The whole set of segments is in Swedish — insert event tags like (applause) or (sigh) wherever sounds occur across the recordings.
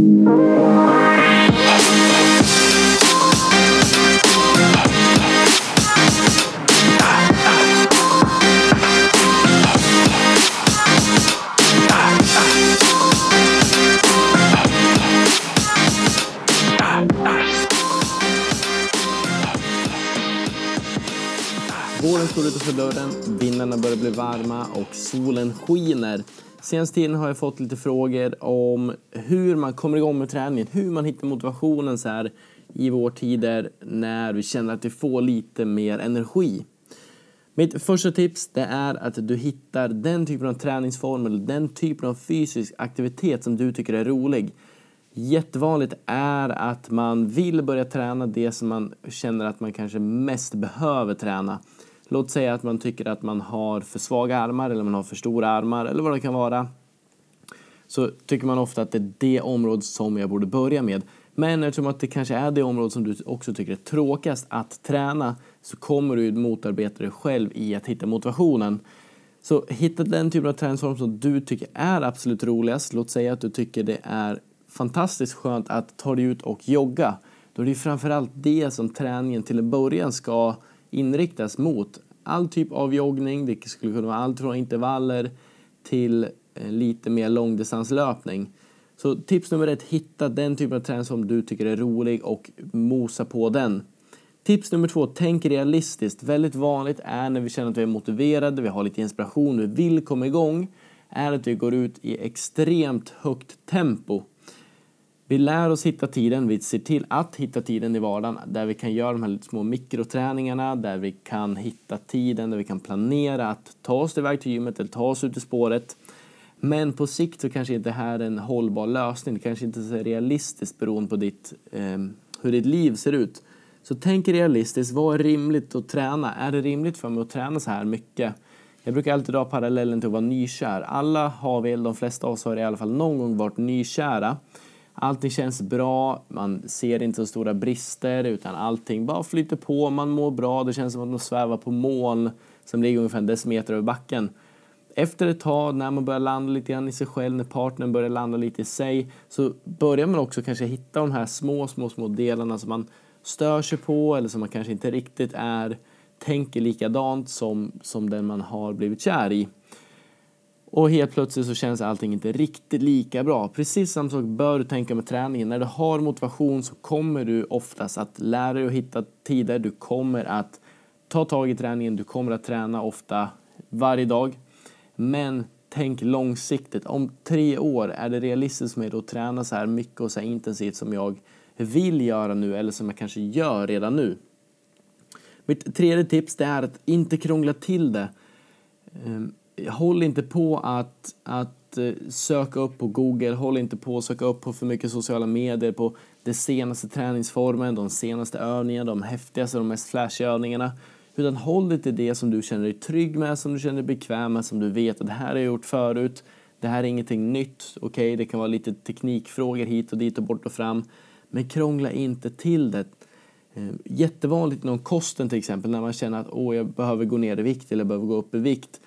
Våren står utanför dörren, vindarna börjar bli varma och solen skiner. Senaste tiden har jag fått lite frågor om hur man kommer igång med träningen, hur man hittar motivationen så här i vårtider när vi känner att vi får lite mer energi. Mitt första tips det är att du hittar den typen av träningsform eller den typen av fysisk aktivitet som du tycker är rolig. Jättevanligt är att man vill börja träna det som man känner att man kanske mest behöver träna. Låt säga att man tycker att man har för svaga armar eller man har för stora armar eller vad det kan vara. Så tycker man ofta att det är det området som jag borde börja med. Men eftersom att det kanske är det område som du också tycker är tråkigast att träna så kommer du motarbeta dig själv i att hitta motivationen. Så hitta den typen av träningsform som du tycker är absolut roligast. Låt säga att du tycker det är fantastiskt skönt att ta dig ut och jogga. Då är det framförallt det som träningen till en början ska inriktas mot. All typ av joggning, det skulle kunna vara allt från intervaller till eh, lite mer långdistanslöpning. Så tips nummer ett, hitta den typen av träning som du tycker är rolig och mosa på den. Tips nummer två, tänk realistiskt. Väldigt vanligt är när vi känner att vi är motiverade, vi har lite inspiration, vi vill komma igång, är att vi går ut i extremt högt tempo. Vi lär oss hitta tiden, vi ser till att hitta tiden i vardagen där vi kan göra de här små mikroträningarna, där vi kan hitta tiden, där vi kan planera att ta oss iväg till gymmet eller ta oss ut i spåret. Men på sikt så kanske inte det här är en hållbar lösning, det kanske inte är så realistiskt beroende på ditt, eh, hur ditt liv ser ut. Så tänk realistiskt, vad är rimligt att träna? Är det rimligt för mig att träna så här mycket? Jag brukar alltid dra parallellen till att vara nykär. Alla har väl, de flesta av oss har i alla fall någon gång varit nykära. Allting känns bra, man ser inte så stora brister utan allting bara flyter på, man mår bra, det känns som att man svävar på moln som ligger ungefär en decimeter över backen. Efter ett tag, när man börjar landa lite grann i sig själv, när partnern börjar landa lite i sig, så börjar man också kanske hitta de här små, små, små delarna som man stör sig på eller som man kanske inte riktigt är, tänker likadant som, som den man har blivit kär i. Och helt plötsligt så känns allting inte riktigt lika bra. Precis samma sak bör du tänka med träningen. När du har motivation så kommer du oftast att lära dig att hitta tider. Du kommer att ta tag i träningen. Du kommer att träna ofta varje dag. Men tänk långsiktigt. Om tre år, är det realistiskt med att träna så här mycket och så här intensivt som jag vill göra nu eller som jag kanske gör redan nu? Mitt tredje tips det är att inte krångla till det. Ehm, Håll inte på att, att eh, söka upp på Google, håll inte på att söka upp på för mycket sociala medier, på den senaste träningsformen, de senaste övningarna, de häftigaste, de mest flashiga övningarna. Utan håll dig till det som du känner dig trygg med, som du känner dig bekväm med, som du vet att det här har jag gjort förut. Det här är ingenting nytt. Okej, okay, det kan vara lite teknikfrågor hit och dit och bort och fram. Men krångla inte till det. Eh, jättevanligt inom kosten till exempel, när man känner att åh, jag behöver gå ner i vikt eller behöver gå upp i vikt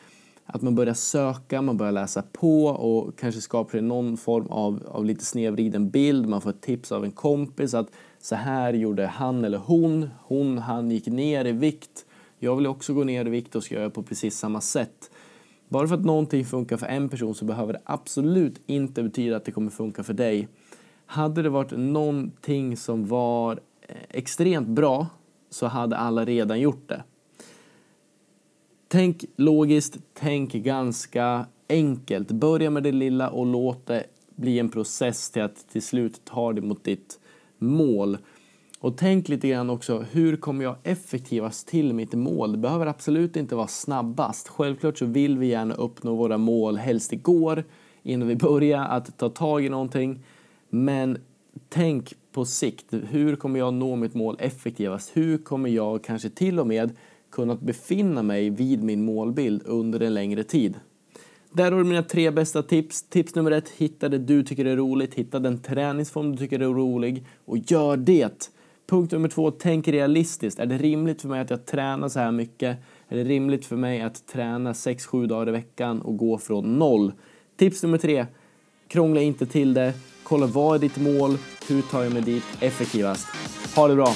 att man börjar söka, man börjar läsa på och kanske skapar någon form av, av lite snedvriden bild. Man får ett tips av en kompis att så här gjorde han eller hon. Hon, han gick ner i vikt. Jag vill också gå ner i vikt och ska göra på precis samma sätt. Bara för att någonting funkar för en person så behöver det absolut inte betyda att det kommer funka för dig. Hade det varit någonting som var eh, extremt bra så hade alla redan gjort det. Tänk logiskt, tänk ganska enkelt. Börja med det lilla och låt det bli en process till att till slut ta dig mot ditt mål. Och tänk lite grann också, hur kommer jag effektivast till mitt mål? Det behöver absolut inte vara snabbast. Självklart så vill vi gärna uppnå våra mål helst igår innan vi (laughs) börjar att ta tag i någonting. Men tänk på sikt, hur kommer jag nå mitt mål effektivast? Hur kommer jag kanske till och med kunnat befinna mig vid min målbild under en längre tid. Där har du mina tre bästa tips. Tips nummer ett, hitta det du tycker är roligt, hitta den träningsform du tycker är rolig och gör det. Punkt nummer två, tänk realistiskt. Är det rimligt för mig att jag tränar så här mycket? Är det rimligt för mig att träna 6-7 dagar i veckan och gå från noll? Tips nummer tre, krångla inte till det. Kolla vad är ditt mål? Hur tar jag mig dit effektivast? Ha det bra!